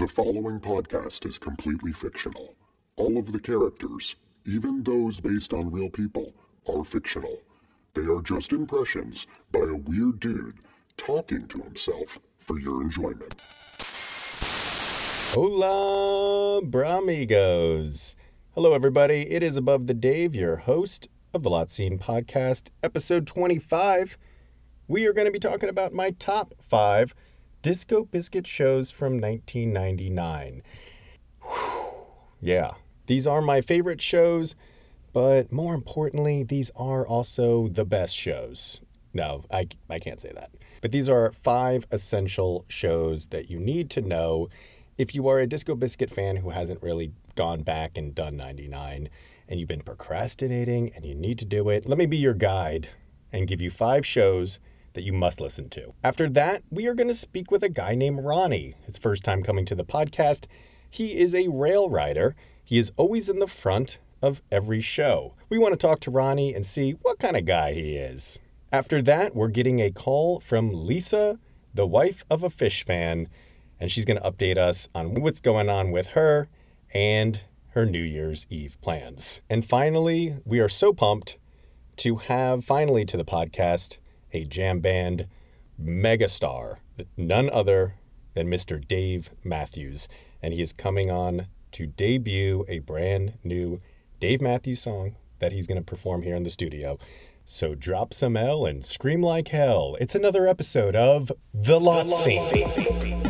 The following podcast is completely fictional. All of the characters, even those based on real people, are fictional. They are just impressions by a weird dude talking to himself for your enjoyment. Hola, Bramigos. Hello, everybody. It is Above the Dave, your host of the Lot Scene Podcast, episode 25. We are going to be talking about my top five Disco Biscuit shows from 1999. Whew. Yeah, these are my favorite shows, but more importantly, these are also the best shows. No, I, I can't say that. But these are five essential shows that you need to know if you are a Disco Biscuit fan who hasn't really gone back and done 99 and you've been procrastinating and you need to do it. Let me be your guide and give you five shows that you must listen to. After that, we are going to speak with a guy named Ronnie. His first time coming to the podcast. He is a rail rider. He is always in the front of every show. We want to talk to Ronnie and see what kind of guy he is. After that, we're getting a call from Lisa, the wife of a Phish fan, and she's going to update us on what's going on with her and her New Year's Eve plans. And finally, we are so pumped to have finally to the podcast a jam band megastar, none other than Mr. Dave Matthews. And he is coming on to debut a brand new Dave Matthews song that he's going to perform here in the studio. So drop some L and scream like hell. It's another episode of The Lot, the Lot Scene. Scene.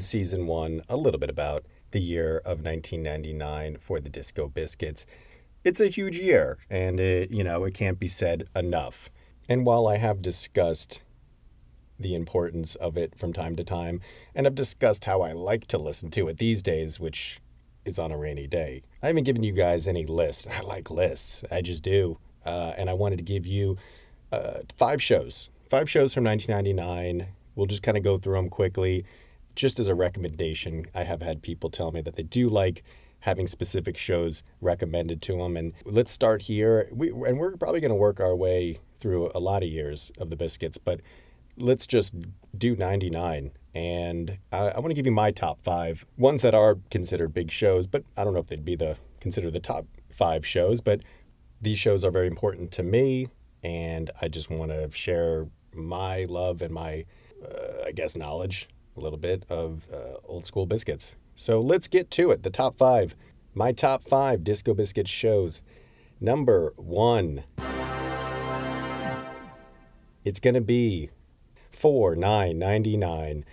Season one a little bit about the year of 1999 for the Disco Biscuits. It's a huge year, and it, you know, it can't be said enough. And while I have discussed the importance of it from time to time, and I've discussed how I like to listen to it these days, which is on a rainy day, I haven't given you guys any lists. I like lists, I just do. Uh, and I wanted to give you uh, five shows, five shows from 1999 We'll just kind of go through them quickly. Just as a recommendation, I have had people tell me that they do like having specific shows recommended to them. And let's start here. We, and we're probably going to work our way through a lot of years of the biscuits, but let's just do 99. And I, I want to give you my top five ones that are considered big shows, but I don't know if they'd be the consider the top five shows, but these shows are very important to me. And I just want to share my love and my uh, I guess, knowledge a little bit of uh, old school biscuits. So let's get to it. The top five. My top five Disco Biscuit shows. Number one. It's going to be four nine ninety nine.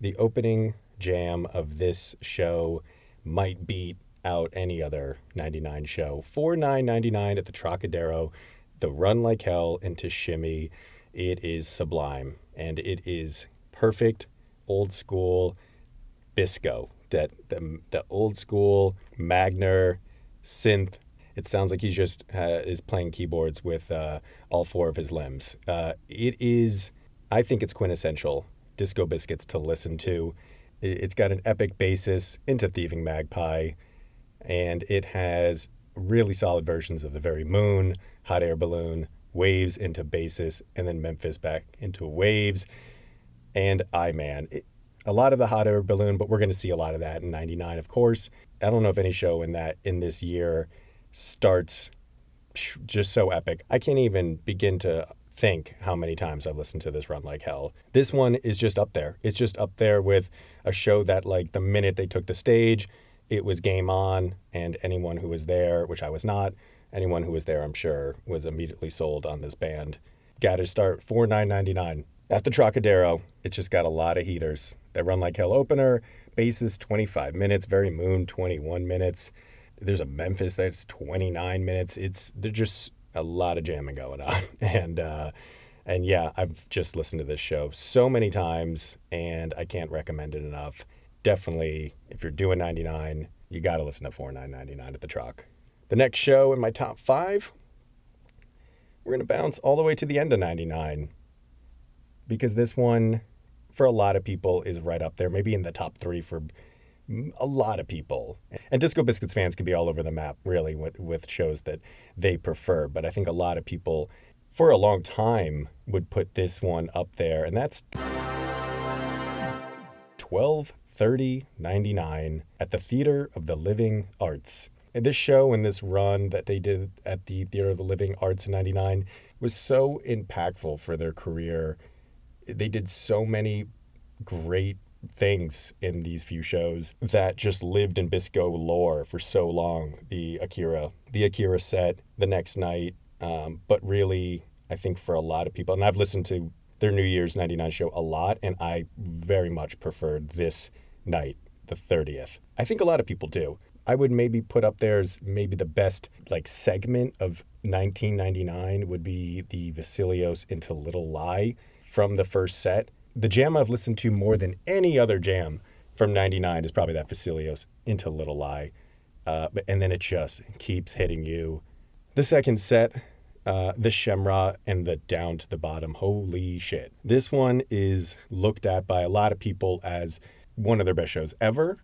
The opening jam of this show might beat out any other 99 show. Four nine ninety nine at the Trocadero. The Run Like Hell into Shimmy. It is sublime and it is perfect old school bisco that the, the old school magner synth. It sounds like he's just uh, is playing keyboards with uh, all four of his limbs. Uh, it is i think it's quintessential disco biscuits to listen to. It's got an epic basis into thieving magpie and it has really solid versions of the very moon hot air balloon waves into basis, and then Memphis back into waves. And I Man. A lot of the hot air balloon, but we're going to see a lot of that in 99, of course. I don't know if any show in that in this year starts just so epic. I can't even begin to think how many times I've listened to this run like hell. This one is just up there. It's just up there with a show that, like, the minute they took the stage, it was game on, and anyone who was there, which I was not, anyone who was there, I'm sure, was immediately sold on this band. Got to start four nine ninety nine at the Trocadero. It's just got a lot of heaters. That run like hell opener, bases 25 minutes, very moon 21 minutes. There's a Memphis that's 29 minutes. It's there's just a lot of jamming going on, and uh, and yeah, I've just listened to this show so many times, and I can't recommend it enough. Definitely, if you're doing 99, you got to listen to 4999 at the Troc. The next show in my top five, we're going to bounce all the way to the end of 99 because this one, for a lot of people, is right up there, maybe in the top three for a lot of people. And Disco Biscuits fans can be all over the map, really, with, with shows that they prefer. But I think a lot of people, for a long time, would put this one up there, and that's 12 30 99 at the Theater of the Living Arts. And this show and this run that they did at the Theater of the Living Arts in 99 was so impactful for their career. They did so many great things in these few shows that just lived in Bisco lore for so long. The Akira, the Akira set, the next night, um, but really, I think for a lot of people, and I've listened to their New Year's 99 show a lot, and I very much preferred this night, the 30th. I think a lot of people do. I would maybe put up there as maybe the best like segment of 1999 would be the Vasilios into Little Lie from the first set. The jam I've listened to more than any other jam from 99 is probably that Vasilios into Little Lie. Uh, and then it just keeps hitting you. The second set, uh, the Shemra and the Down to the Bottom. Holy shit. This one is looked at by a lot of people as one of their best shows ever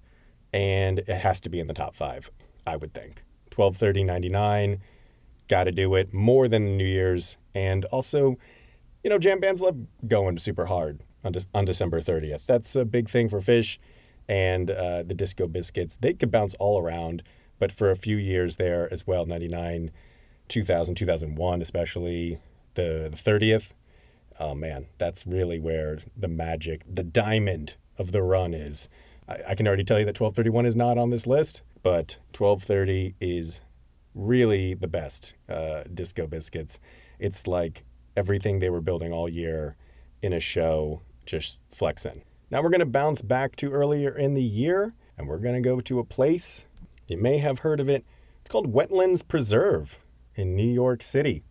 and it has to be in the top five, I would think. 1230.99, got to do it more than New Year's. And also, you know, jam bands love going super hard on, De- on December 30th. That's a big thing for Phish and uh, the Disco Biscuits. They could bounce all around, but for a few years there as well 99, 2000, 2001, especially the, the 30th. Oh man, that's really where the magic, the diamond of the run is. I, I can already tell you that 1231 is not on this list, but 1230 is really the best uh, Disco Biscuits. It's like everything they were building all year in a show just flexing. Now we're going to bounce back to earlier in the year and we're going to go to a place you may have heard of it. It's called Wetlands Preserve in New York City.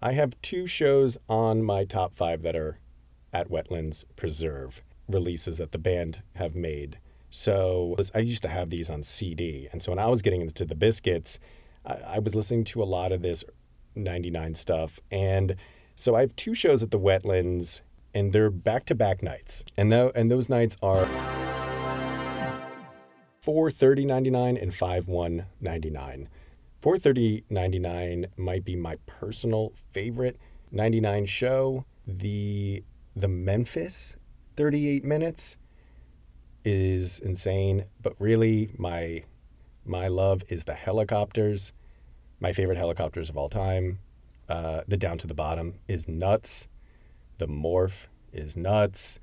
I have two shows on my top five that are at Wetlands Preserve releases that the band have made. So I used to have these on CD. And so when I was getting into the Biscuits, I, I was listening to a lot of this 99 stuff. And so I have two shows at the Wetlands, and they're back to back nights. And, th- and those nights are 430.99 and 51.99. 430.99 might be my personal favorite 99 show. The the Memphis 38 minutes is insane, but really my my love is the helicopters. My favorite helicopters of all time. Uh, the down to the bottom is nuts. The morph is nuts.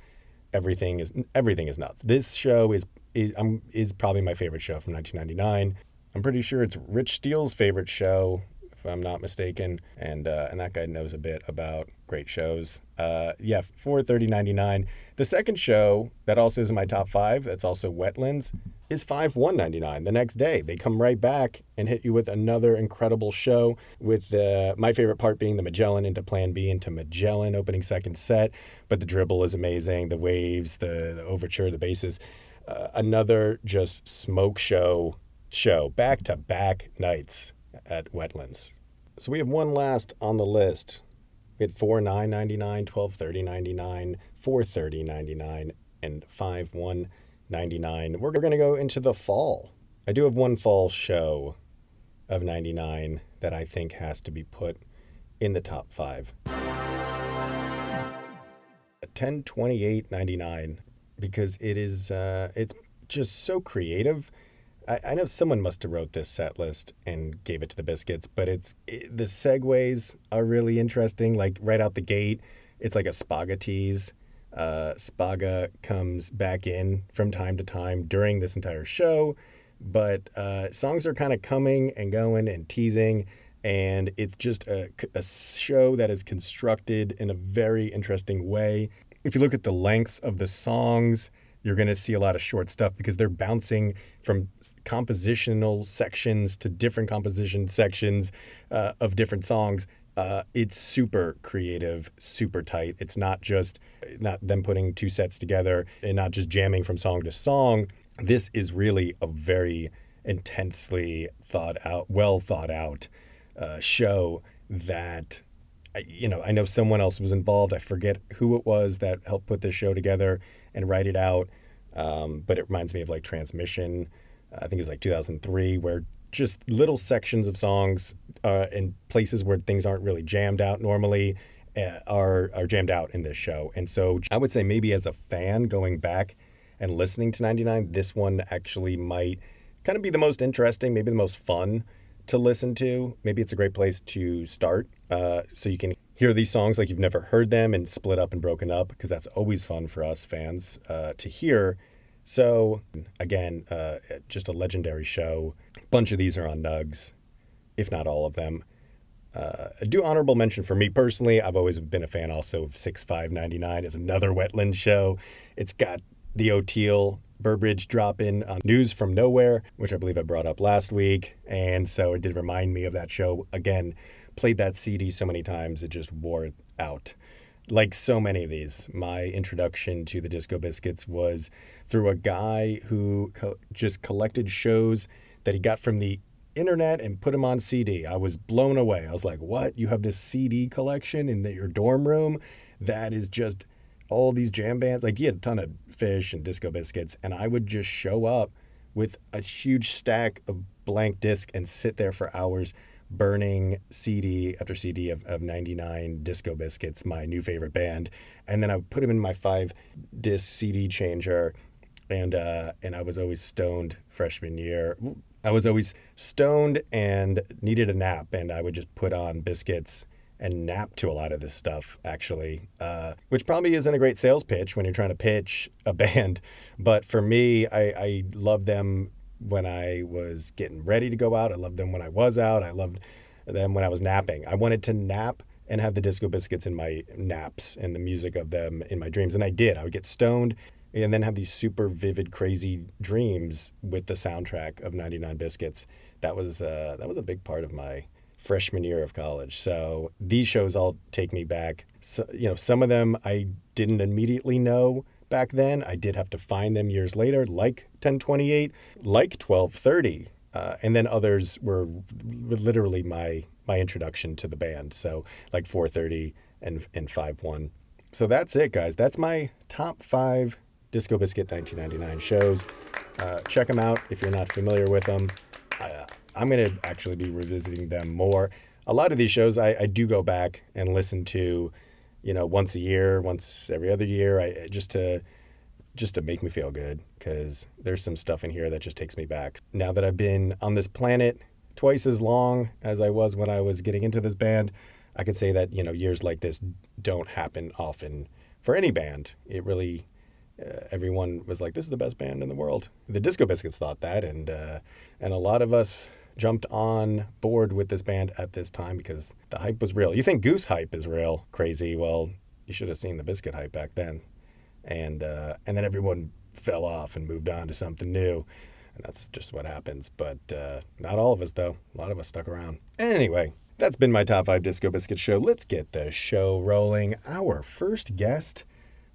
Everything is everything is nuts. This show is is um, is probably my favorite show from 1999. I'm pretty sure it's Rich Steele's favorite show if I'm not mistaken. And uh, and that guy knows a bit about great shows. Uh, yeah, four thirty ninety nine. The second show that also is in my top five, that's also Wetlands, is five one ninety nine. The next day, they come right back and hit you with another incredible show. With uh, my favorite part being the Magellan into Plan B into Magellan opening second set, but the dribble is amazing. The waves, the, the overture, the basses. Uh, another just smoke show show back to back nights at Wetlands. So we have one last on the list. We had four nine ninety nine, twelve thirty ninety nine, four thirty ninety nine, and five one ninety nine. We're gonna go into the fall. I do have one fall show of ninety nine that I think has to be put in the top five. Ten twenty eight ninety nine because it is uh, it's just so creative I, I know someone must have wrote this set list and gave it to the Biscuits, but it's it, the segues are really interesting. Like right out the gate, it's like a Spaga tease. Uh, Spaga comes back in from time to time during this entire show, but uh, songs are kind of coming and going and teasing, and it's just a, a show that is constructed in a very interesting way. If you look at the lengths of the songs, you're going to see a lot of short stuff because they're bouncing from compositional sections to different composition sections uh, of different songs. Uh, it's super creative, super tight. It's not just not them putting two sets together and not just jamming from song to song. This is really a very intensely thought out, well thought out uh, show that you know, I know someone else was involved. I forget who it was that helped put this show together and write it out. Um, but it reminds me of like Transmission. I think it was like 2003, where just little sections of songs uh, in places where things aren't really jammed out normally uh, are are jammed out in this show. And so I would say maybe as a fan going back and listening to 99, this one actually might kind of be the most interesting, maybe the most fun to listen to. Maybe it's a great place to start uh, so you can hear these songs like you've never heard them and split up and broken up because that's always fun for us fans uh, to hear. So, again, uh, just a legendary show. A bunch of these are on Nugs, if not all of them. Uh, do honorable mention for me personally. I've always been a fan also of 6599 is another wetland show. It's got the Oteil Burbridge drop in on News from Nowhere, which I believe I brought up last week. And so it did remind me of that show. Again, played that CD so many times, it just wore it out. Like so many of these, my introduction to the Disco Biscuits was through a guy who co- just collected shows that he got from the internet and put them on CD. I was blown away. I was like, "What? You have this CD collection in the, your dorm room? That is just all these jam bands. Like he had a ton of Phish and Disco Biscuits, and I would just show up with a huge stack of blank disc and sit there for hours burning CD after CD of, of 99 Disco Biscuits, my new favorite band. And then I would put them in my five disc CD changer. And, uh, and I was always stoned freshman year. I was always stoned and needed a nap. And I would just put on biscuits and nap to a lot of this stuff, actually, uh, which probably isn't a great sales pitch when you're trying to pitch a band. But for me, I, I love them when I was getting ready to go out. I loved them when I was out. I loved them when I was napping. I wanted to nap and have the Disco Biscuits in my naps and the music of them in my dreams. And I did. I would get stoned and then have these super vivid, crazy dreams with the soundtrack of 99 Biscuits. That was uh, that was a big part of my freshman year of college. So these shows all take me back. So, you know, some of them I didn't immediately know back then. I did have to find them years later, like 1028, like 1230. Uh, and then others were literally my my introduction to the band. So like 430 and and 51. So that's it, guys. That's my top five Disco Biscuit 1999 shows. Uh, check them out if you're not familiar with them. I'm going to actually be revisiting them more. A lot of these shows I, I do go back and listen to you know, once a year, once every other year, I just to just to make me feel good because there's some stuff in here that just takes me back. Now that I've been on this planet twice as long as I was when I was getting into this band, I could say that you know years like this don't happen often for any band. It really uh, everyone was like, "This is the best band in the world." The Disco Biscuits thought that, and uh, and a lot of us jumped on board with this band at this time because the hype was real. You think Goose hype is real, crazy? Well, you should have seen the Biscuit hype back then, and uh, and then everyone fell off and moved on to something new, and that's just what happens. But uh, not all of us, though. A lot of us stuck around. Anyway, that's been my top five Disco Biscuit show. Let's get the show rolling. Our first guest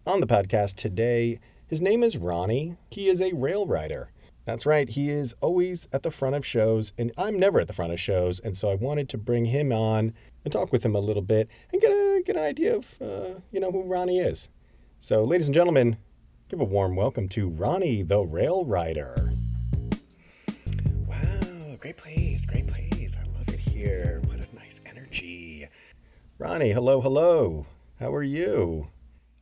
on the podcast today. His name is Ronnie. He is a rail rider. That's right, he is always at the front of shows, and I'm never at the front of shows, and so I wanted to bring him on and talk with him a little bit and get a get an idea of uh, you know who Ronnie is. So, ladies and gentlemen, give a warm welcome to Ronnie the Rail Rider. Wow, great place, great place. I love it here. What a nice energy. Ronnie, hello, hello. How are you?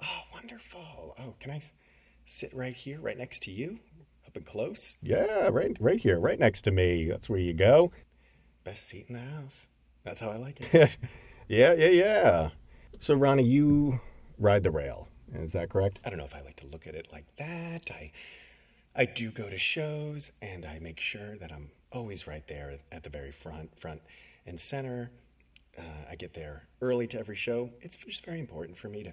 Oh, wonderful. Oh, can I sit right here, right next to you? Up and close. Yeah, right, right here, right next to me. That's where you go. Best seat in the house. That's how I like it. yeah, yeah, yeah. So, Ronnie, you ride the rail. Is that correct? I don't know if I like to look at it like that. I I do go to shows and I make sure that I'm always right there at the very front, front and center. Uh, I get there early to every show. It's just very important for me to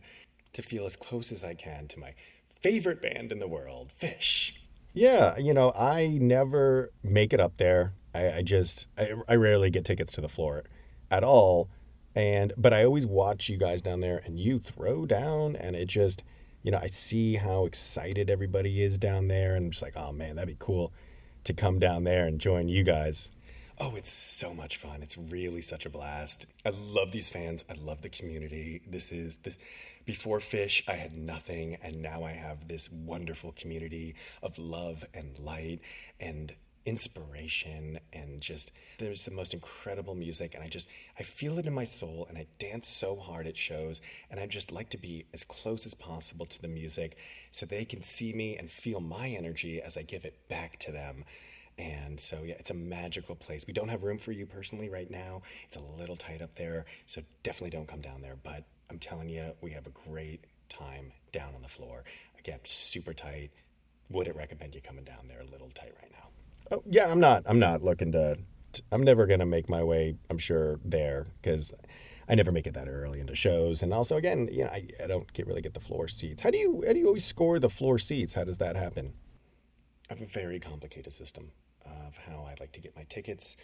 to feel as close as I can to my favorite band in the world, Phish. Yeah, you know, I never make it up there. I, I just I, I rarely get tickets to the floor at all and but I always watch you guys down there and you throw down and it just you know, I see how excited everybody is down there and I'm just like, oh man, that'd be cool to come down there and join you guys. Oh, it's so much fun. It's really such a blast. I love these fans. I love the community. This is this before Phish, I had nothing and now I have this wonderful community of love and light and inspiration and just there's the most incredible music and I just I feel it in my soul and I dance so hard at shows and I just like to be as close as possible to the music so they can see me and feel my energy as I give it back to them. And so yeah, it's a magical place. We don't have room for you personally right now. It's a little tight up there, so definitely don't come down there, but I'm telling you, we have a great time down on the floor. Again, super tight. Would it recommend you coming down there a little tight right now. Oh, yeah, I'm not. I'm not looking to. I'm never gonna make my way. I'm sure there because I never make it that early into shows, and also again, you know, I, I don't get really get the floor seats. How do you how do you always score the floor seats? How does that happen? I have a very complicated system of how I like to get my tickets.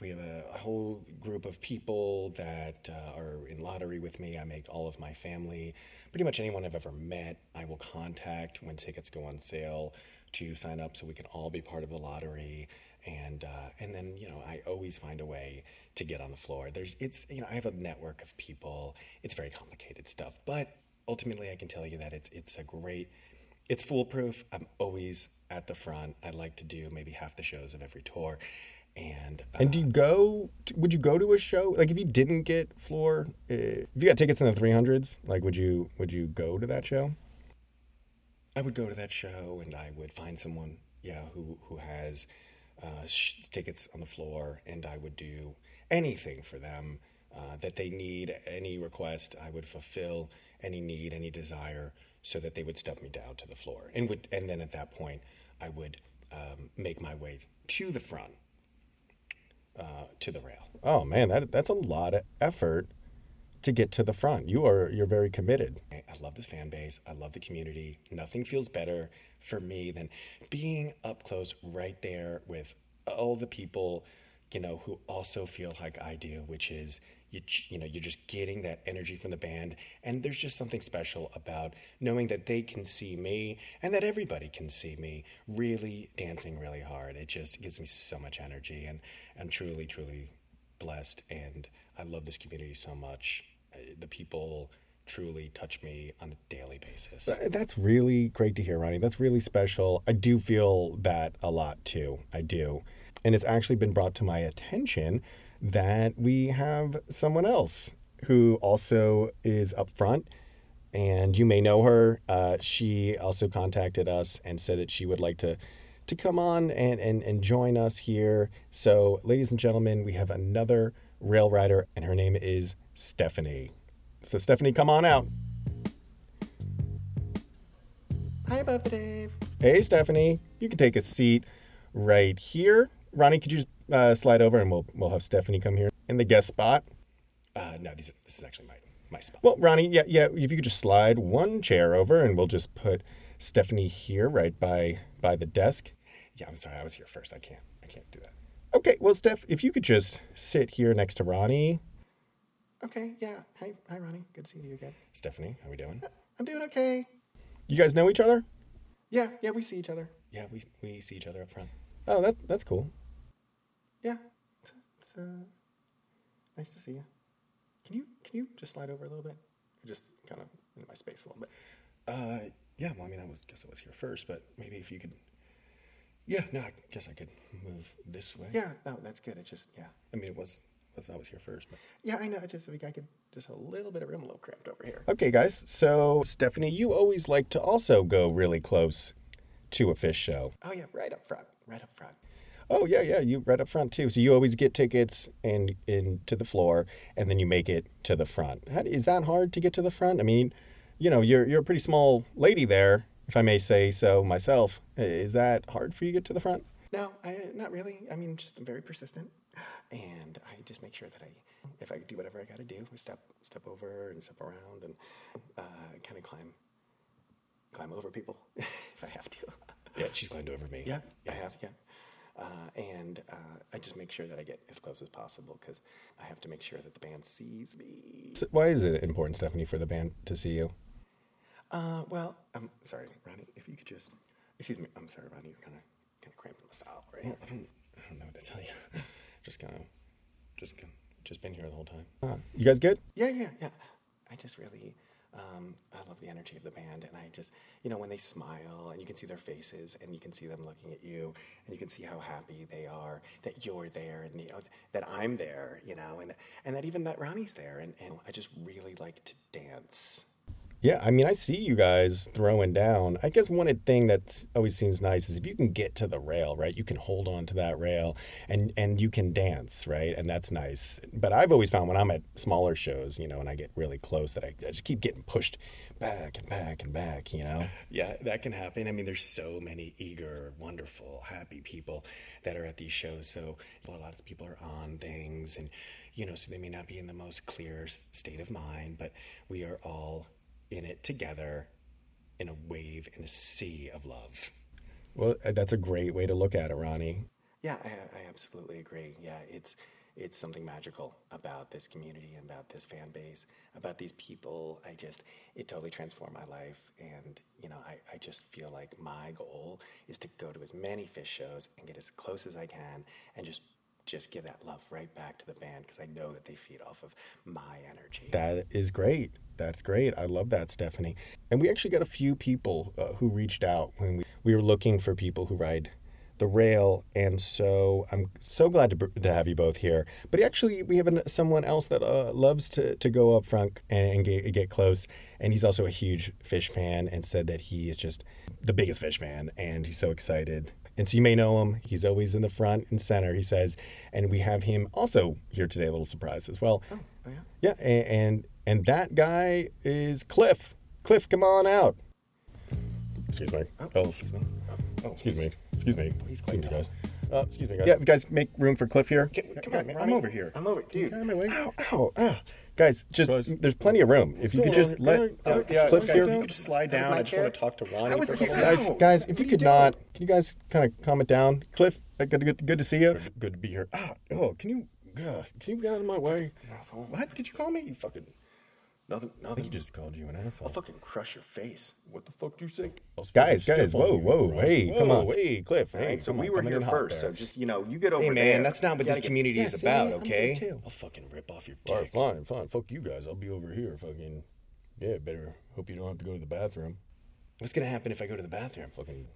We have a, whole group of people that uh, are in lottery with me. I make all of my family, pretty much anyone I've ever met, I will contact when tickets go on sale to sign up so we can all be part of the lottery and uh, and then you know I always find a way to get on the floor. There's it's you know I have a network of people. It's very complicated stuff, but ultimately I can tell you that it's it's a great it's foolproof. I'm always at the front. I like to do maybe half the shows of every tour. And uh, and do you go? To, Would you go to a show like if you didn't get floor? Uh, if you got tickets in the 300s, like would you would you go to that show? I would go to that show and I would find someone, yeah, who who has uh, sh- tickets on the floor, and I would do anything for them uh, that they need, any request. I would fulfill any need, any desire, so that they would step me down to the floor, and would, and then at that point, I would um, make my way to the front, uh, to the rail. Oh man, that that's a lot of effort to get to the front. You are you're very committed. I love this fan base. I love the community. Nothing feels better for me than being up close right there with all the people, you know, who also feel like I do, which is you you know, you're just getting that energy from the band and there's just something special about knowing that they can see me and that everybody can see me really dancing really hard. It just gives me so much energy and I'm truly truly blessed and I love this community so much uh, the people truly touch me on a daily basis. That's really great to hear, Ronnie. That's really special. I do feel that a lot too. I do. And it's actually been brought to my attention that we have someone else who also is up front. And you may know her. Uh, she also contacted us and said that she would like to to come on and, and, and join us here. So, ladies and gentlemen, we have another rail rider, and her name is Stephanie. So, Stephanie, come on out. Hi, Above the Dave. Hey, Stephanie. You can take a seat right here. Ronnie, could you just uh, slide over and we'll we'll have Stephanie come here in the guest spot? Uh, no, this, this is actually my my spot. Well, Ronnie, yeah, yeah. If you could just slide one chair over and we'll just put Stephanie here, right by by the desk. Yeah, I'm sorry, I was here first. I can't I can't do that. Okay, well, Steph, if you could just sit here next to Ronnie. Okay, yeah. Hi, hi, Ronnie. Good to see you again. Stephanie, how are we doing? I'm doing okay. You guys know each other? Yeah, yeah, we see each other. Yeah, we we see each other up front. Oh, that's that's cool. Yeah, it's, it's uh, nice to see you. Can you can you just slide over a little bit? Just kind of in my space a little bit. Uh, yeah. Well, I mean, I was guess I was here first, but maybe if you could yeah, no, I guess I could move this way. Yeah, no, that's good. It just, yeah. I mean, it was, I was here first, but yeah, I know. I just, I could just a little bit of room, a little cramped over here. Okay, guys. So, Stephanie, you always like to also go really close to a Phish show? Oh yeah, right up front, right up front. Oh yeah, yeah, you right up front too. So you always get tickets and into the floor, and then you make it to the front. How, is that hard to get to the front? I mean, you know, you're you're a pretty small lady there, if I may say so myself. Is that hard for you to get to the front? No, I, not really. I mean, just I'm very persistent, and I just make sure that I, if I do whatever I got to do, I step step over and step around and uh, kind of climb climb over people if I have to. Yeah, she's climbed over me. Yeah, I have. Yeah. Uh, and uh, I just make sure that I get as close as possible because I have to make sure that the band sees me. So why is it important, Stephanie, for the band to see you? Uh, well, I'm sorry, Ronnie. If you could just, excuse me. I'm sorry, Ronnie. You're kind of kind of cramping my style, right? I don't, I don't know what to tell you. just kind of, just just been here the whole time. you guys good? Yeah, yeah, yeah. I just really, um, I love the energy of the band, and I just, you know, when they smile and you can see their faces and you can see them looking at you and you can see how happy they are that you're there and you know that I'm there, you know, and and that even that Ronnie's there, and and I just really like to dance. Yeah, I mean, I see you guys throwing down. I guess one thing that always seems nice is if you can get to the rail, right? You can hold on to that rail and and you can dance, right? And that's nice. But I've always found when I'm at smaller shows, you know, and I get really close, that I, I just keep getting pushed back and back and back, you know. Yeah, that can happen. I mean, there's so many eager, wonderful, happy people that are at these shows. So a lot of people are on things, and you know, so they may not be in the most clear state of mind, but we are all in it together in a wave, in a sea of love. Well, uh, that's a great way to look at it, Ronnie. Yeah, I, I absolutely agree. Yeah, it's it's something magical about this community and about this fan base, about these people. I just it totally transformed my life, and you know, I, I just feel like my goal is to go to as many Phish shows and get as close as I can, and just just give that love right back to the band because I know that they feed off of my energy. That is great. That's great. I love that, Stephanie. And we actually got a few people uh, who reached out when we, we were looking for people who ride the rail. And so I'm so glad to, to have you both here. But actually, we have an, someone else that uh, loves to, to go up front and, and get, get close. And he's also a huge Phish fan and said that he is just the biggest Phish fan. And he's so excited and so you may know him. He's always in the front and center, he says. And we have him also here today, a little surprise as well. Oh, oh yeah? Yeah, and, and, and that guy is Cliff. Cliff, come on out. Excuse me. Oh, oh excuse me. Oh, excuse me. Excuse me. He's quite excuse me, guys. Uh, excuse me, guys. Yeah, guys, make room for Cliff here. Come on, man. I'm over here. I'm over, dude. Get out of my way. Ow, ow, ow. Guys, just there's plenty of room. If you could just let uh, yeah, Cliff guys, here. if you could just slide down. I just want to talk to Ronnie. Was for a a couple guys, Ow. guys, if you What are could you not, can you guys kind of calm it down? Cliff, uh, good, good, good to see you. Good to be here. Ah, oh, can you, uh, can you get out of my way? What did you call me? You fucking nothing. I Nothing. think he just called you an asshole. I'll fucking crush your face. What the fuck do you say? Guys, guys, whoa, whoa, hey, come on, hey, Cliff, All hey, right, so come we on, were here first, there. so just you know, you get over Hey there. man, that's not what this get- community Yeah, is see, about, I'm okay? too. I'll fucking rip off your All right, fine, fine. Fuck you guys. I'll be over here. Fucking, yeah. Better hope you don't have to go to the bathroom. What's gonna happen if I go to the bathroom? Fucking,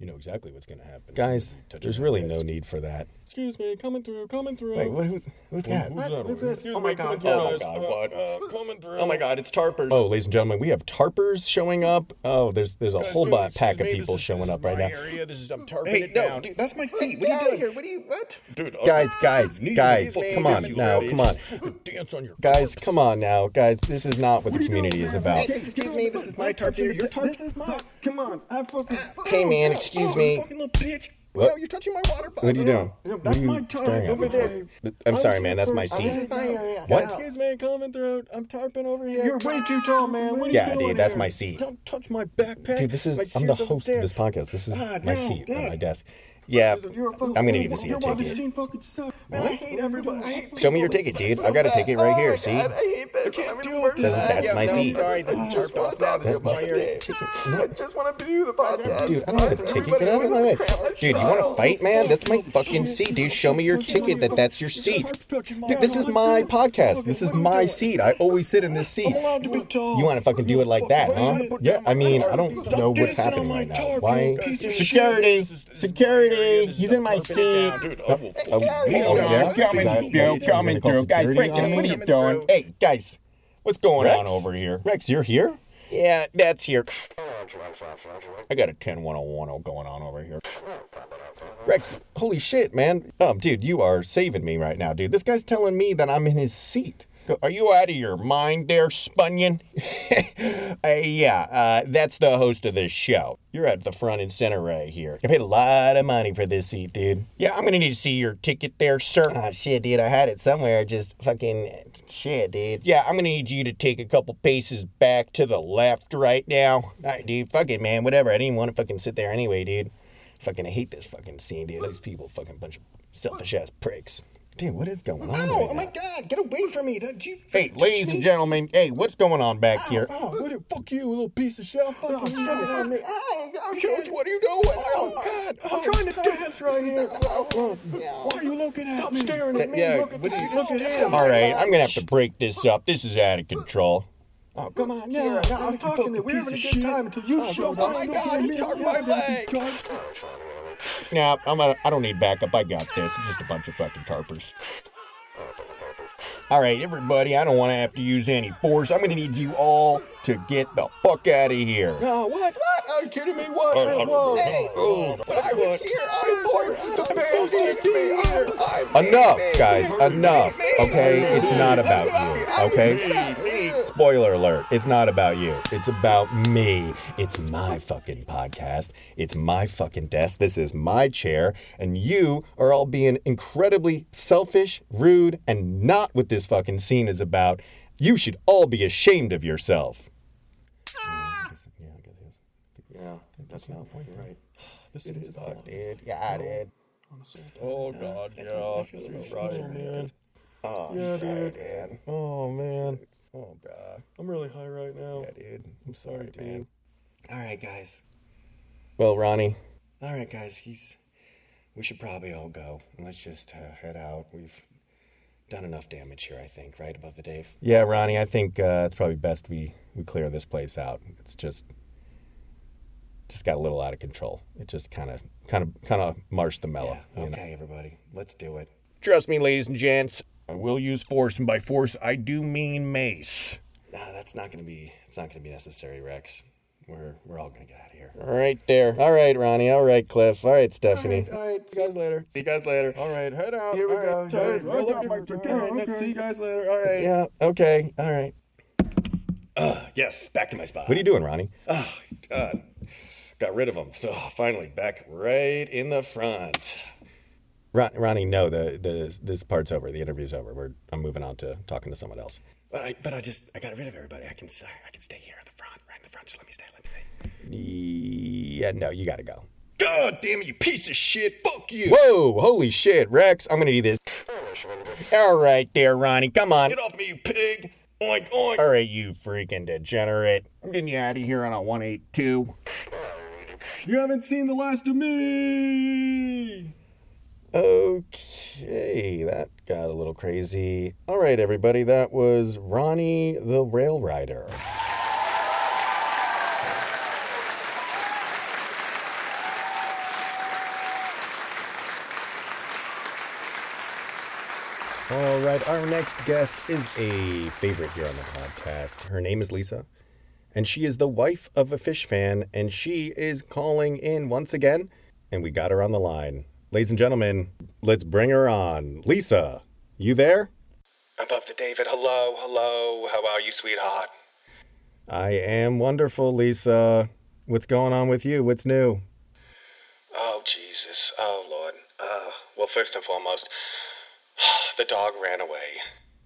you know exactly what's gonna happen. Guys, there's really face. no need for that. Excuse me, coming through, coming through. Wait, what, who's, who's that? Who's that over Who's this? Excuse Oh my coming God, oh my. God, Uh, what? uh, coming through. Oh my God, it's Tarpers. Oh, ladies and gentlemen, we have tarpers showing up. Oh, there's there's a Guys, whole dude, bu- pack of me, people this is- showing this up is right my now. Area. This is I'm tarping Hey, it no, down. dude, that's my feet. What Get are you doing here. here? What are you? What? Dude, Guys, guys, Excuse guys, me, come on now, come on. Dance on your Guys, corpse. come on now, guys. This is not what the community is about. Excuse me, this is my tarp. Your tarp. This is my. Come on, I fucking. Hey, man, excuse me. Fucking little bitch. What? Yo, you're touching my water bottle. What are you doing? No, What that's are you my tarp staring at over there. I'm sorry, man. That's my Oh, this is seat. What? Excuse me, coming through. I'm tarping over here. You're way too tall, man. What are Yeah, you doing Yeah, dude, that's here? my seat. Don't touch my backpack. Dude, this is I'm the host of this podcast. This is Ah, my no, seat at my desk. Yeah, You're a fucking I'm gonna need to see your one of the ticket. same fucking suck. Man, I hate everybody. I hate Show me your ticket, dude. I've got a ticket right here. Oh, see? God, I hate this. I'm in the worst Says spot. that's my seat. I'm sorry, this is just off now. This is my area. I just want to do the podcast. Dude, I don't have a ticket. Get out of my way. Dude, you want to fight, man? That's my fucking seat, dude. Show me your ticket that that's your seat. Dude, this is my podcast. This is my seat. I always sit in this seat. allowed to be tall. You want to fucking do it like that, huh? Yeah, I mean, I don't know what's happening right now. Why? Security! Security! He's in my seat. Dude, I will Oh, oh, yeah? Coming through, coming through. Guys, Security break it. on What are you doing? Hey, guys, what's going on over here? Rex, you're here? Yeah, that's here. I got a 10110 going on over here. Rex, holy shit, man. Um, dude, you are saving me right now, dude. This guy's telling me that I'm in his seat. Are you out of your mind there, Spunyon? uh, yeah, uh, that's the host of this show. You're at the front and center right here. I paid a lot of money for this seat, dude. Yeah, I'm gonna need to see your ticket there, sir. Ah, shit, dude, I had it somewhere. Just fucking shit, dude. Yeah, I'm gonna need you to take a couple paces back to the left right now. All right, dude, fuck it, man, whatever. I didn't want to fucking sit there anyway, dude. Fucking hate this fucking scene, dude. These people, fucking bunch of selfish ass pricks. Dude, what is going on? right Oh, oh my God! Get away from me! Don't you? Hey, ladies me. and gentlemen, hey, what's going on back here? Oh, what the- fuck you, little piece of shit. I'm fucking Oh, stop on me. Hey, I'm George, what are you doing? Oh, oh God. I'm oh, trying to dance right here. Oh, Why are you looking at Stop me? staring at me. Yeah, look at what you- Look at him. All right, I'm gonna have to break this up. This is out of control. Oh, come on, Yeah, now. I was talking to- you. we were having a good time until you showed Oh, up. Oh, my God, at he took my at Now, I'm gonna, I don't need backup. I got this. It's just a bunch of fucking tarpers. All right, everybody, I don't want to have to use any force. I'm gonna need you all to get the fuck out of here. No, what? What? Are you kidding me? What? Oh, Whoa. Hey, Oh, but I was here. I thought the man did me. I made Enough, guys, enough. Okay, it's not about you. Okay? Spoiler alert, it's not about you. It's about me. It's my fucking podcast. It's my fucking desk. This is my chair. And you are all being incredibly selfish, rude, and not what this fucking scene is about. You should all be ashamed of yourself. Yeah, that's not point, right? This is not, Dude, yeah, dude. Oh, God, yeah. I feel Right, man. Oh, Yeah, shit, dude. man. Oh, man. Oh, bruh. I'm really high right now. Yeah, dude. I'm sorry, man. All right, guys. Well, Ronnie, All right, guys. He's. We should probably all go. Let's just uh, head out. We've done enough damage here, I think. Right above the Dave. Yeah, Ronnie, I think uh, it's probably best we, we clear this place out. It's just just got a little out of control. It just kind of kind of kind of marched the mellow. Yeah. you know? Okay, everybody. Let's do it. Trust me, ladies and gents. I will use force, and by force, I do mean mace. Nah, that's not gonna be. It's not gonna be necessary, Rex. We're we're all gonna get out of here. All right, there. All right, Ronnie. All right, Cliff. All right, Stephanie. All right, see you guys later. See you guys later. All right, head out. Here we All right, go. all right, Here we roll go. up my ticket. All right, see you guys later. All right. Yeah. Okay. All right. Uh, yes, back to my spot. What are you doing, Ronnie? Oh, God. Got rid of them. So finally, back right in the front. Ron, Ronnie, no. The the this part's over. The interview's over. We're I'm moving on to talking to someone else. But I, but I just, I got rid of everybody. I can, I can stay here at the front, right in the front. Just let me stay. Let me stay. Yeah. No, you got to go. God damn it, you piece of shit! Fuck you! Whoa, holy shit, Rex. I'm gonna do this. All right there, Ronnie. Come on. Get off me, you pig! Oink oink! All right, you freaking degenerate. I'm getting you out of here on a 182. You haven't seen the last of me. Okay, that got a little crazy. All right, everybody, that was Ronnie the Rail Rider. All right, our next guest is a favorite here on the podcast. Her name is Lisa, and she is the wife of a Phish fan, and she is calling in once again, and we got her on the line. Ladies and gentlemen, let's bring her on. Lisa, you there? Above the David. Hello, hello. How are you, sweetheart? I am wonderful, Lisa. What's going on with you? What's new? Oh, Jesus. Oh, Lord. Uh, well, first and foremost, the dog ran away.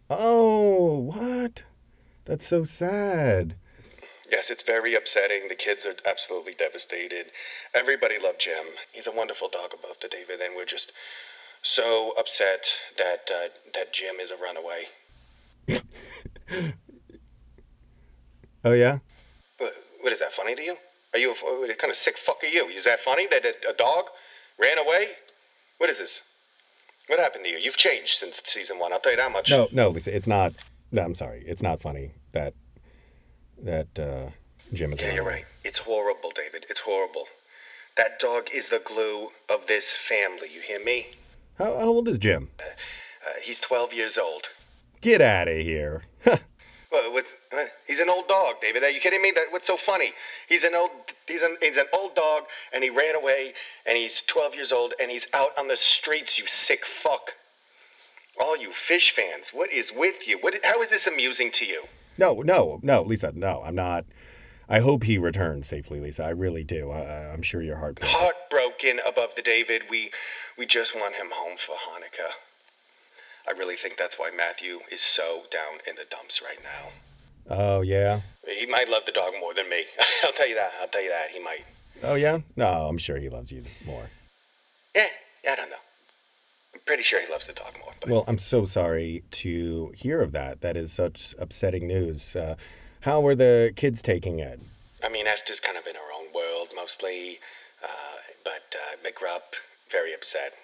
Oh, what? That's so sad. Yes, it's very upsetting. The kids are absolutely devastated. Everybody loved Jim. He's a wonderful dog above the David, and we're just so upset that uh, that Jim is a runaway. Oh, yeah? What, what is that funny to you? Are you a, what kind of sick fuck are you? Is that funny that a, a dog ran away? What is this? What happened to you? You've changed since season one. I'll tell you that much. No, no, Lisa, it's not. No, I'm sorry. It's not funny that that uh, Jim is. Yeah, you're right. It's horrible, David. It's horrible. That dog is the glue of this family. You hear me? How, how old is Jim? Uh, he's 12 years old. Get out of here. Well, what's what? he's an old dog, David. Are you kidding me? That what's so funny? He's an old he's an he's an old dog, and he ran away, and he's 12 years old, and he's out on the streets. You sick fuck! All you Phish fans, what is with you? What? How is this amusing to you? No, no, no, Lisa, no, I'm not. I hope he returns safely, Lisa. I really do. I, I'm sure your heart. Heartbroken above the David. We we just want him home for Hanukkah. I really think that's why Matthew is so down in the dumps right now. Oh yeah. He might love the dog more than me. I'll tell you that. I'll tell you that. He might. Oh yeah. No, I'm sure he loves you more. Yeah, I don't know. I'm pretty sure he loves the dog more. But Well, I'm so sorry to hear of that. That is such upsetting news. Uh, how were the kids taking it? I mean, Esther's kind of in her own world mostly, uh, but uh, McRupp very upset.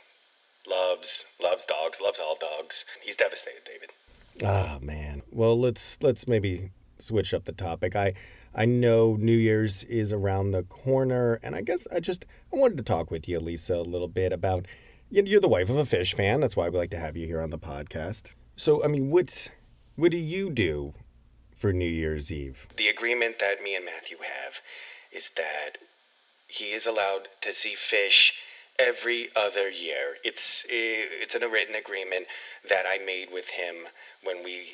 Loves loves dogs. Loves all dogs. He's devastated, David. Ah man. Well, let's let's maybe switch up the topic. I I know New Year's is around the corner, and I guess I just I wanted to talk with you, Lisa, a little bit about. You- You're the wife of a Phish fan. That's why we like to have you here on the podcast. So, I mean, what's what do you do for New Year's Eve? The agreement that me and Matthew have is that he is allowed to see Phish every other year. It's eh, it's in a written agreement that I made with him when we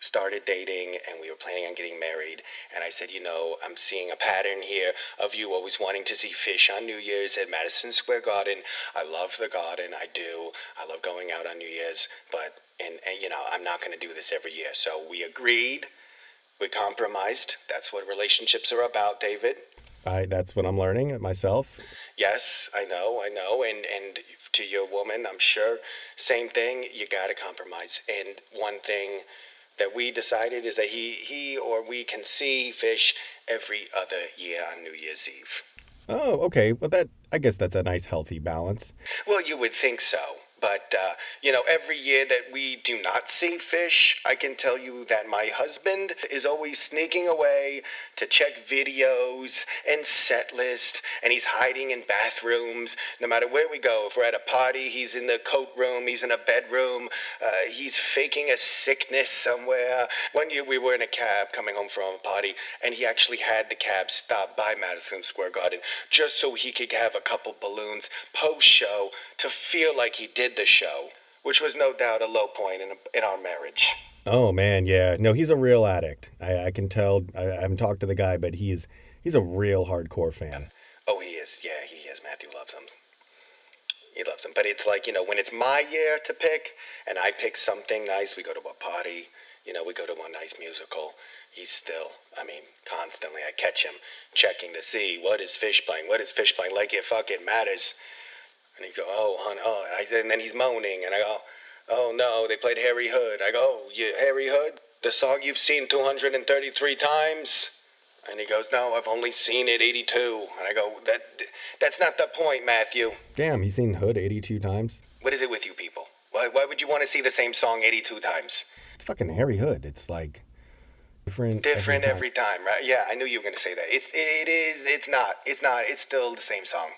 started dating and we were planning on getting married and I said, you know, I'm seeing a pattern here of you always wanting to see Phish on New Year's at Madison Square Garden. I love the garden, I do. I love going out on New Year's, but and, and you know, I'm not going to do this every year. So we agreed we compromised. That's what relationships are about, David. I that's what I'm learning myself. Yes, I know, I know, and and to your woman, I'm sure, same thing. You got to compromise. And one thing that we decided is that he he or we can see Phish every other year on New Year's Eve. Oh, okay. Well, that I guess that's a nice healthy balance. Well, you would think so. But, uh, you know, every year that we do not see Phish, I can tell you that my husband is always sneaking away to check videos and set list, and he's hiding in bathrooms. No matter where we go, if we're at a party, he's in the coat room, he's in a bedroom, uh, he's faking a sickness somewhere. One year we were in a cab coming home from a party, and he actually had the cab stop by Madison Square Garden just so he could have a couple balloons post show to feel like he did the show, which was no doubt a low point in, in our marriage. Oh man, yeah. No, he's a real addict. I, I can tell. I, I haven't talked to the guy, but he's he's a real hardcore fan. Oh, he is. Yeah, he is. Matthew loves him. He loves him. But it's like, you know, when it's my year to pick and I pick something nice, we go to a party, you know, we go to a nice musical. He's still, I mean, constantly, I catch him checking to see what is Phish playing, what is Phish playing, like it fucking matters. And he go, oh, hon, oh, I, and then he's moaning, and I go, oh no, they played Harry Hood. I go, oh, you, Harry Hood, the song you've seen 233 times. And he goes, no, I've only seen it 82. And I go, that, that's not the point, Matthew. Damn, he's seen Hood 82 times. What is it with you people? Why, why would you want to see the same song 82 times? It's fucking Harry Hood. It's like different. Different time. every time, right? Yeah, I knew you were going to say that. It's, it is, it's not. It's not. It's still the same song.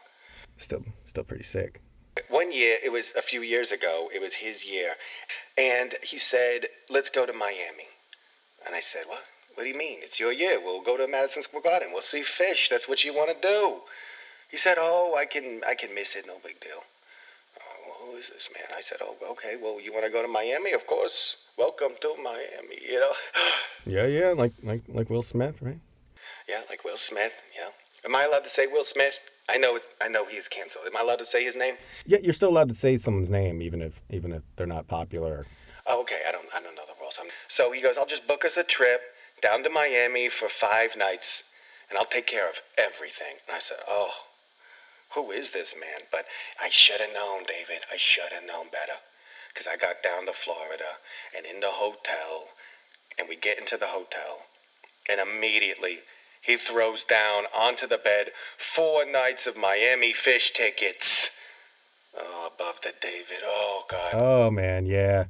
Still, still pretty sick. One year, it was a few years ago, it was his year, and he said, Let's go to Miami. And I said, What? What do you mean? It's your year. We'll go to Madison Square Garden. We'll see Phish. That's what you want to do. He said, Oh, I can I can miss it, no big deal. Oh, who is this man? I said, Oh, okay, well, you want to go to Miami? Of course. Welcome to Miami, you know? Yeah, yeah, like like like Will Smith, right? yeah, like Will Smith, you know. Am I allowed to say Will Smith? I know it's, I know he's canceled. Am I allowed to say his name? Yeah, you're still allowed to say someone's name even if even if they're not popular. Oh, okay, I don't, I don't know the rules. I'm, so he goes, I'll just book us a trip down to Miami for five nights, and I'll take care of everything. And I said, Oh, who is this man? But I should have known, David. I should have known better, because I got down to Florida and in the hotel, and we get into the hotel, and immediately he throws down onto the bed four nights of Miami Phish tickets. Oh, above the David. Oh God. Oh man, yeah.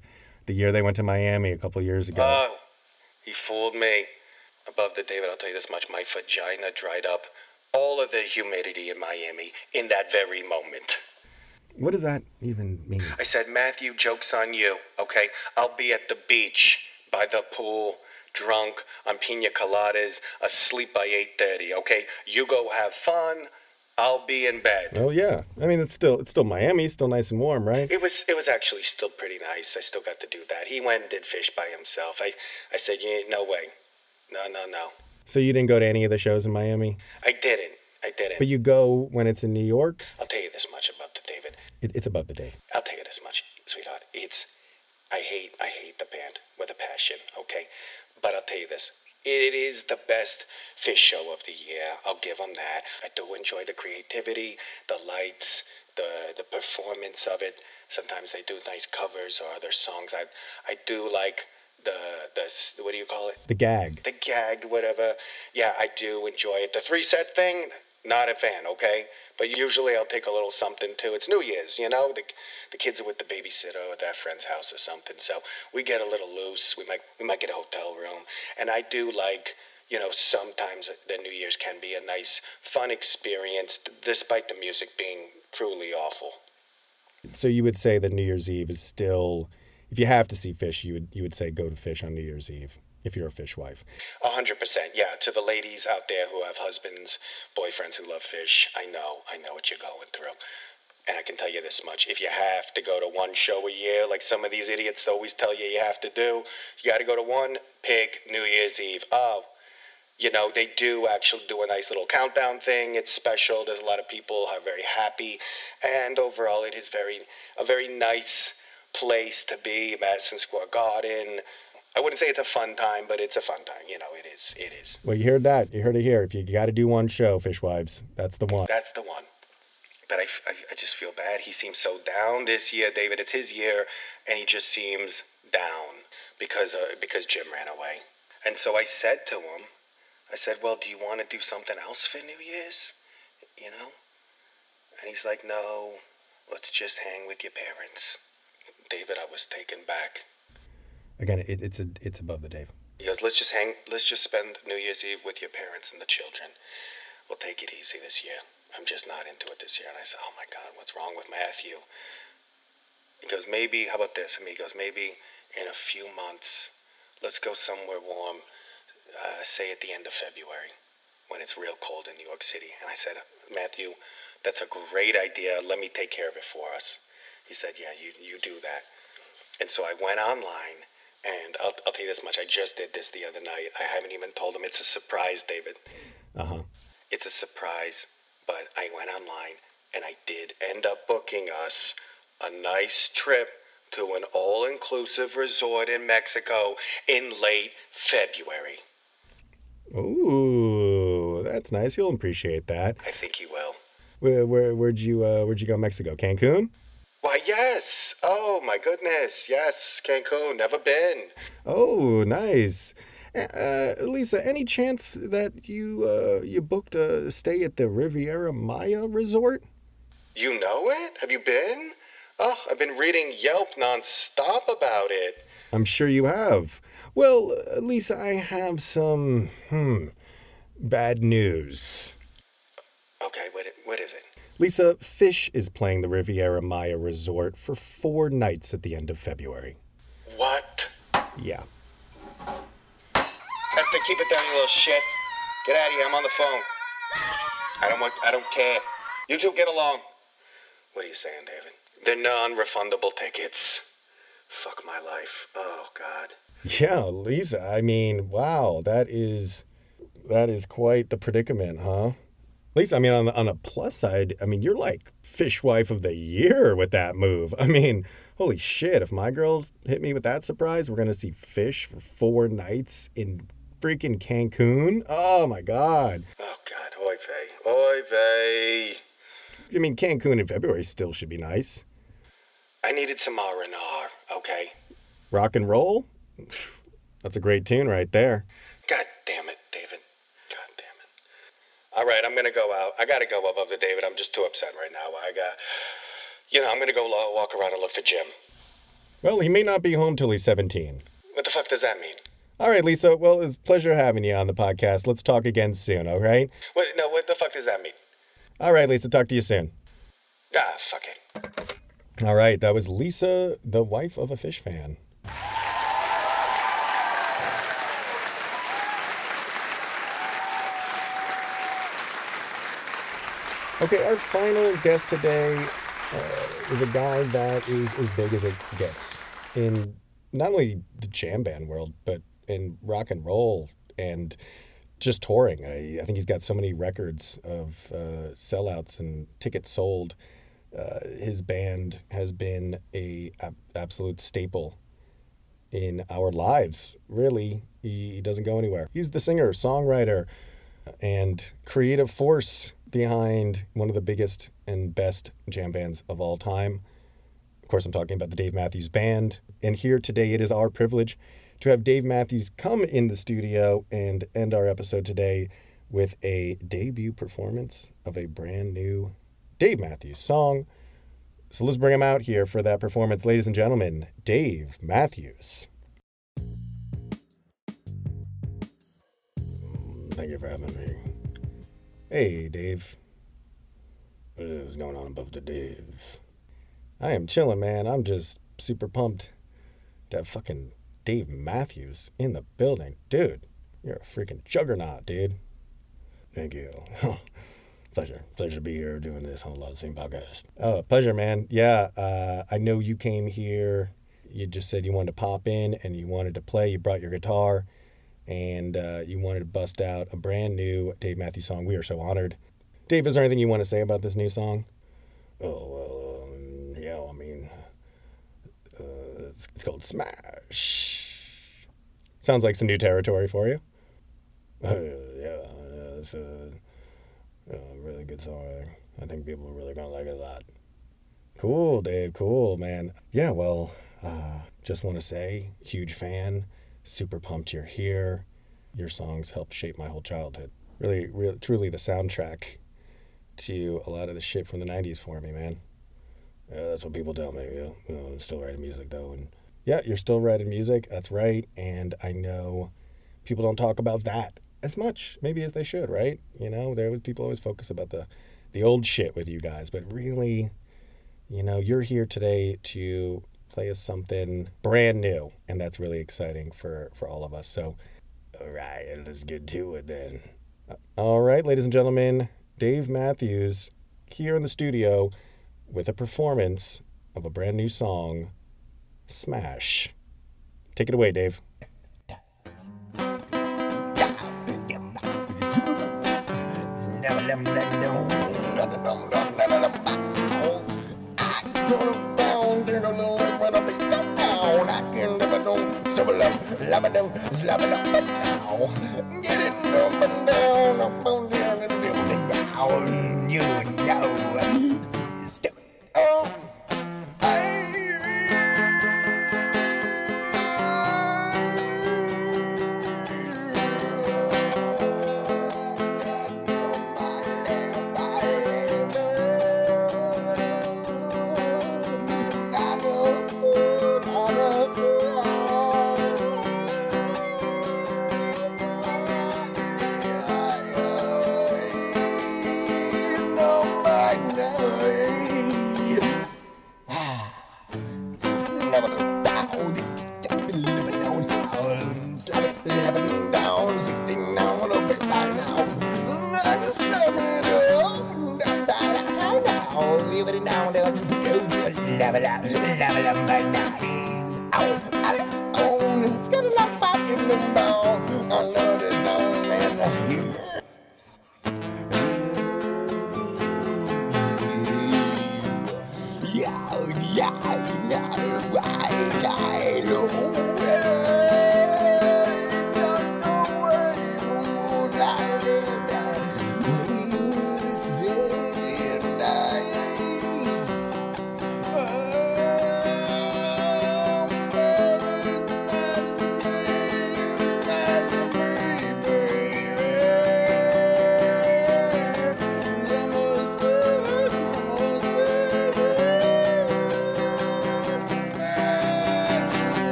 The year they went to Miami a couple years ago. Oh, he fooled me. Above the David, I'll tell you this much my vagina dried up. All of the humidity in Miami in that very moment. what does that even mean? I said, Matthew, joke's on you, okay? I'll be at the beach by the pool drunk on pina coladas, asleep by 8:30. Okay, you go have fun. I'll be in bed. Oh yeah. I mean, it's still it's still Miami, still nice and warm, right? It was it was actually still pretty nice. I still got to do that. He went and did Phish by himself. I I said, yeah, no way, no no no. So you didn't go to any of the shows in Miami, I didn't. I didn't. but you go when it's in New York. I'll tell you this much about the David. It, it's about the Dave. I'll tell you this much, sweetheart. It's I hate I hate the band with a passion, okay? But I'll tell you this. It is the best Phish show of the year. I'll give them that. I do enjoy the creativity, the lights, the the performance of it. Sometimes they do nice covers or other songs. I I do like the the what do you call it? The gag. the gag, whatever. Yeah, I do enjoy it. The three set thing, not a fan, okay? But usually I'll take a little something too. It's New Year's, you know. The the kids are with the babysitter at their friend's house or something, so we get a little loose. We might we might get a hotel room, and I do like. You know, sometimes the New Year's can be a nice, fun experience, despite the music being truly awful. So you would say that New Year's Eve is still, if you have to see Phish, you would you would say go to Phish on New Year's Eve if you're a Phish wife. A hundred percent, yeah. To the ladies out there who have husbands, boyfriends who love Phish, I know, I know what you're going through. And I can tell you this much: if you have to go to one show a year, like some of these idiots always tell you you have to do, you got to go to one. Pick New Year's Eve. Oh, you know they do actually do a nice little countdown thing. It's special. There's a lot of people are very happy, and overall, it is very a very nice place to be. Madison Square Garden. I wouldn't say it's a fun time, but it's a fun time. You know, it is. It is. Well, you heard that. You heard it here. If you got to do one show, Fishwives, that's the one. That's the one. But I, I just feel bad. He seems so down this year, David. It's his year, and he just seems down because uh, because Jim ran away. And so I said to him, I said, "Well, do you want to do something else for New Year's? You know?" And he's like, "No, let's just hang with your parents." David, I was taken back. Again, it, it's a it's above the Dave. He goes, let's just hang, let's just spend New Year's Eve with your parents and the children. We'll take it easy this year. I'm just not into it this year. And I said, oh my God, what's wrong with Matthew? He goes, maybe, how about this? And he goes, maybe in a few months, let's go somewhere warm, uh, say at the end of February, when it's real cold in New York City. And I said, Matthew, that's a great idea. Let me take care of it for us. He said, yeah, you, you do that. And so I went online, and I'll, I'll tell you this much. I just did this the other night. I haven't even told him. It's a surprise, David. Uh huh. It's a surprise, but I went online and I did end up booking us a nice trip to an all inclusive resort in Mexico in late February. Ooh, that's nice. You'll appreciate that. I think he will. Where, where where'd you uh, where'd you go? Mexico, Cancun. Why, yes. Oh, my goodness. Yes, Cancun. Never been. Oh, nice. Uh, Lisa, any chance that you uh, you booked a stay at the Riviera Maya Resort? You know it? Have you been? Oh, I've been reading Yelp nonstop about it. I'm sure you have. Well, Lisa, I have some hmm bad news. Okay, what, what is it? Lisa, Phish is playing the Riviera Maya Resort for four nights at the end of February. What? Yeah. Esther, keep it down, you little shit. Get out of here. I'm on the phone. I don't want. I don't care. You two get along. What are you saying, David? They're non-refundable tickets. Fuck my life. Oh God. Yeah, Lisa. I mean, wow, that is that is quite the predicament, huh? Lisa, I mean, on on a plus side, I mean, you're like Phish wife of the year with that move. I mean, holy shit! If my girls hit me with that surprise, we're gonna see Phish for four nights in freaking Cancun. Oh my god! Oh God. Oy vey. Oy vey. I mean, Cancun in February still should be nice. I needed some R and R. Okay. Rock and roll. That's a great tune right there. God damn it, David. God damn it. All right, I'm gonna go out. I gotta go above the David. I'm just too upset right now. I got. You know, I'm gonna go walk around and look for Jim. Well, he may not be home till he's 17. What the fuck does that mean? All right, Lisa. Well, it's pleasure having you on the podcast. Let's talk again soon, all right? What? No. What the fuck does that mean? All right, Lisa. Talk to you soon. Ah, fuck it. All right, that was Lisa, the wife of a Phish fan. Okay, our final guest today uh, is a guy that is as big as it gets in not only the jam band world, but in rock and roll and just touring. I, I think he's got so many records of uh, sellouts and tickets sold. Uh, his band has been a ab- absolute staple in our lives. Really, he, he doesn't go anywhere. He's the singer, songwriter, and creative force behind one of the biggest and best jam bands of all time. Of course, I'm talking about the Dave Matthews Band. And here today, it is our privilege to have Dave Matthews come in the studio and end our episode today with a debut performance of a brand new Dave Matthews song. So let's bring him out here for that performance. Ladies and gentlemen, Dave Matthews. Thank you for having me. Hey, Dave. What is going on above the Dave? I am chilling, man. I'm just super pumped to have fucking Dave Matthews in the building. Dude, you're a freaking juggernaut, dude. Thank you. pleasure. Pleasure to be here doing this on of Scene podcast. Oh, pleasure, man. Yeah, uh, I know you came here. You just said you wanted to pop in and you wanted to play. You brought your guitar and uh, you wanted to bust out a brand new Dave Matthews song. We are so honored. Dave, is there anything you want to say about this new song? Oh, well, um, yeah, I mean, uh, it's, it's called Smash. Sounds like some new territory for you. Uh, yeah, it's a, a really good song. I think people are really going to like it a lot. Cool, Dave. Cool, man. Yeah, well, uh, just want to say, huge fan super pumped you're here. Your songs helped shape my whole childhood. Really, really, truly the soundtrack to a lot of the shit from the 90s for me, man. Yeah, that's what people tell me. You know, I'm still writing music, though. And yeah, you're still writing music. That's right. And I know people don't talk about that as much, maybe as they should, right? You know, there was people always focus about the, the old shit with you guys, but really, you know, you're here today to play us something brand new, and that's really exciting for for all of us. So, all right, let's get to it then. All right, ladies and gentlemen, Dave Matthews here in the studio with a performance of a brand new song, Smash. Take it away, Dave. Get it up and down, up and down and down. You know. Step up. Oh.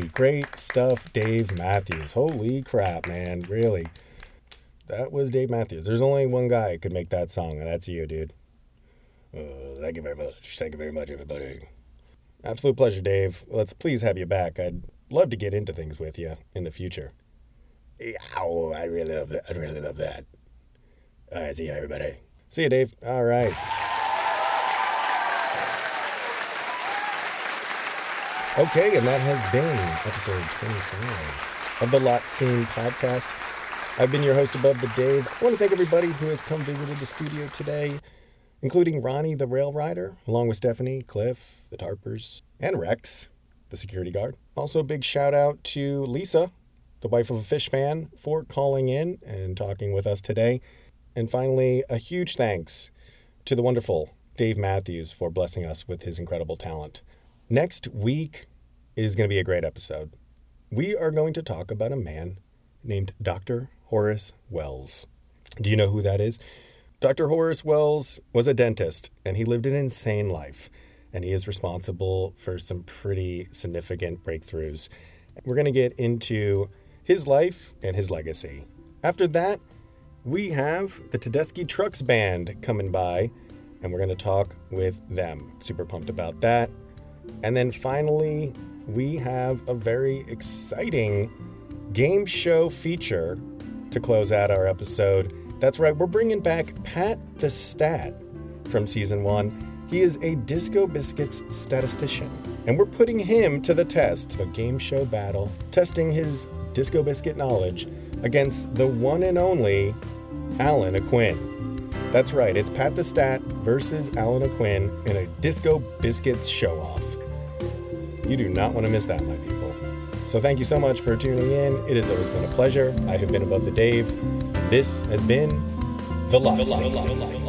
Great stuff, Dave Matthews. Holy crap, man. Really. That was Dave Matthews. There's only one guy who could make that song, and that's you, dude. Uh, thank you very much. Thank you very much, everybody. Absolute pleasure, Dave. Let's please have you back. I'd love to get into things with you in the future. Oh, I really love that. I really love that. All right, see you, everybody. See you, Dave. All right. Okay, and that has been episode 25 of the Lot Scene podcast. I've been your host above the Dave. I want to thank everybody who has come visited the studio today, including Ronnie the Rail Rider, along with Stephanie, Cliff, the Tarpers, and Rex, the security guard. Also, a big shout out to Lisa, the wife of a Phish fan, for calling in and talking with us today. And finally, a huge thanks to the wonderful Dave Matthews for blessing us with his incredible talent. Next week is going to be a great episode. We are going to talk about a man named Dr. Horace Wells. Do you know who that is? Dr. Horace Wells was a dentist and he lived an insane life. And he is responsible for some pretty significant breakthroughs. We're going to get into his life and his legacy. After that, we have the Tedeschi Trucks Band coming by, and we're going to talk with them. Super pumped about that. And then finally, we have a very exciting game show feature to close out our episode. That's right, we're bringing back Pat the Stat from season one. He is a Disco Biscuits statistician, and we're putting him to the test. A game show battle, testing his Disco Biscuit knowledge against the one and only Alan Aquin. That's right, it's Pat the Stat versus Alan Aquin in a Disco Biscuits show off. You do not want to miss that, my people. So thank you so much for tuning in. It has always been a pleasure. I have been above the Dave. And this has been the Lot.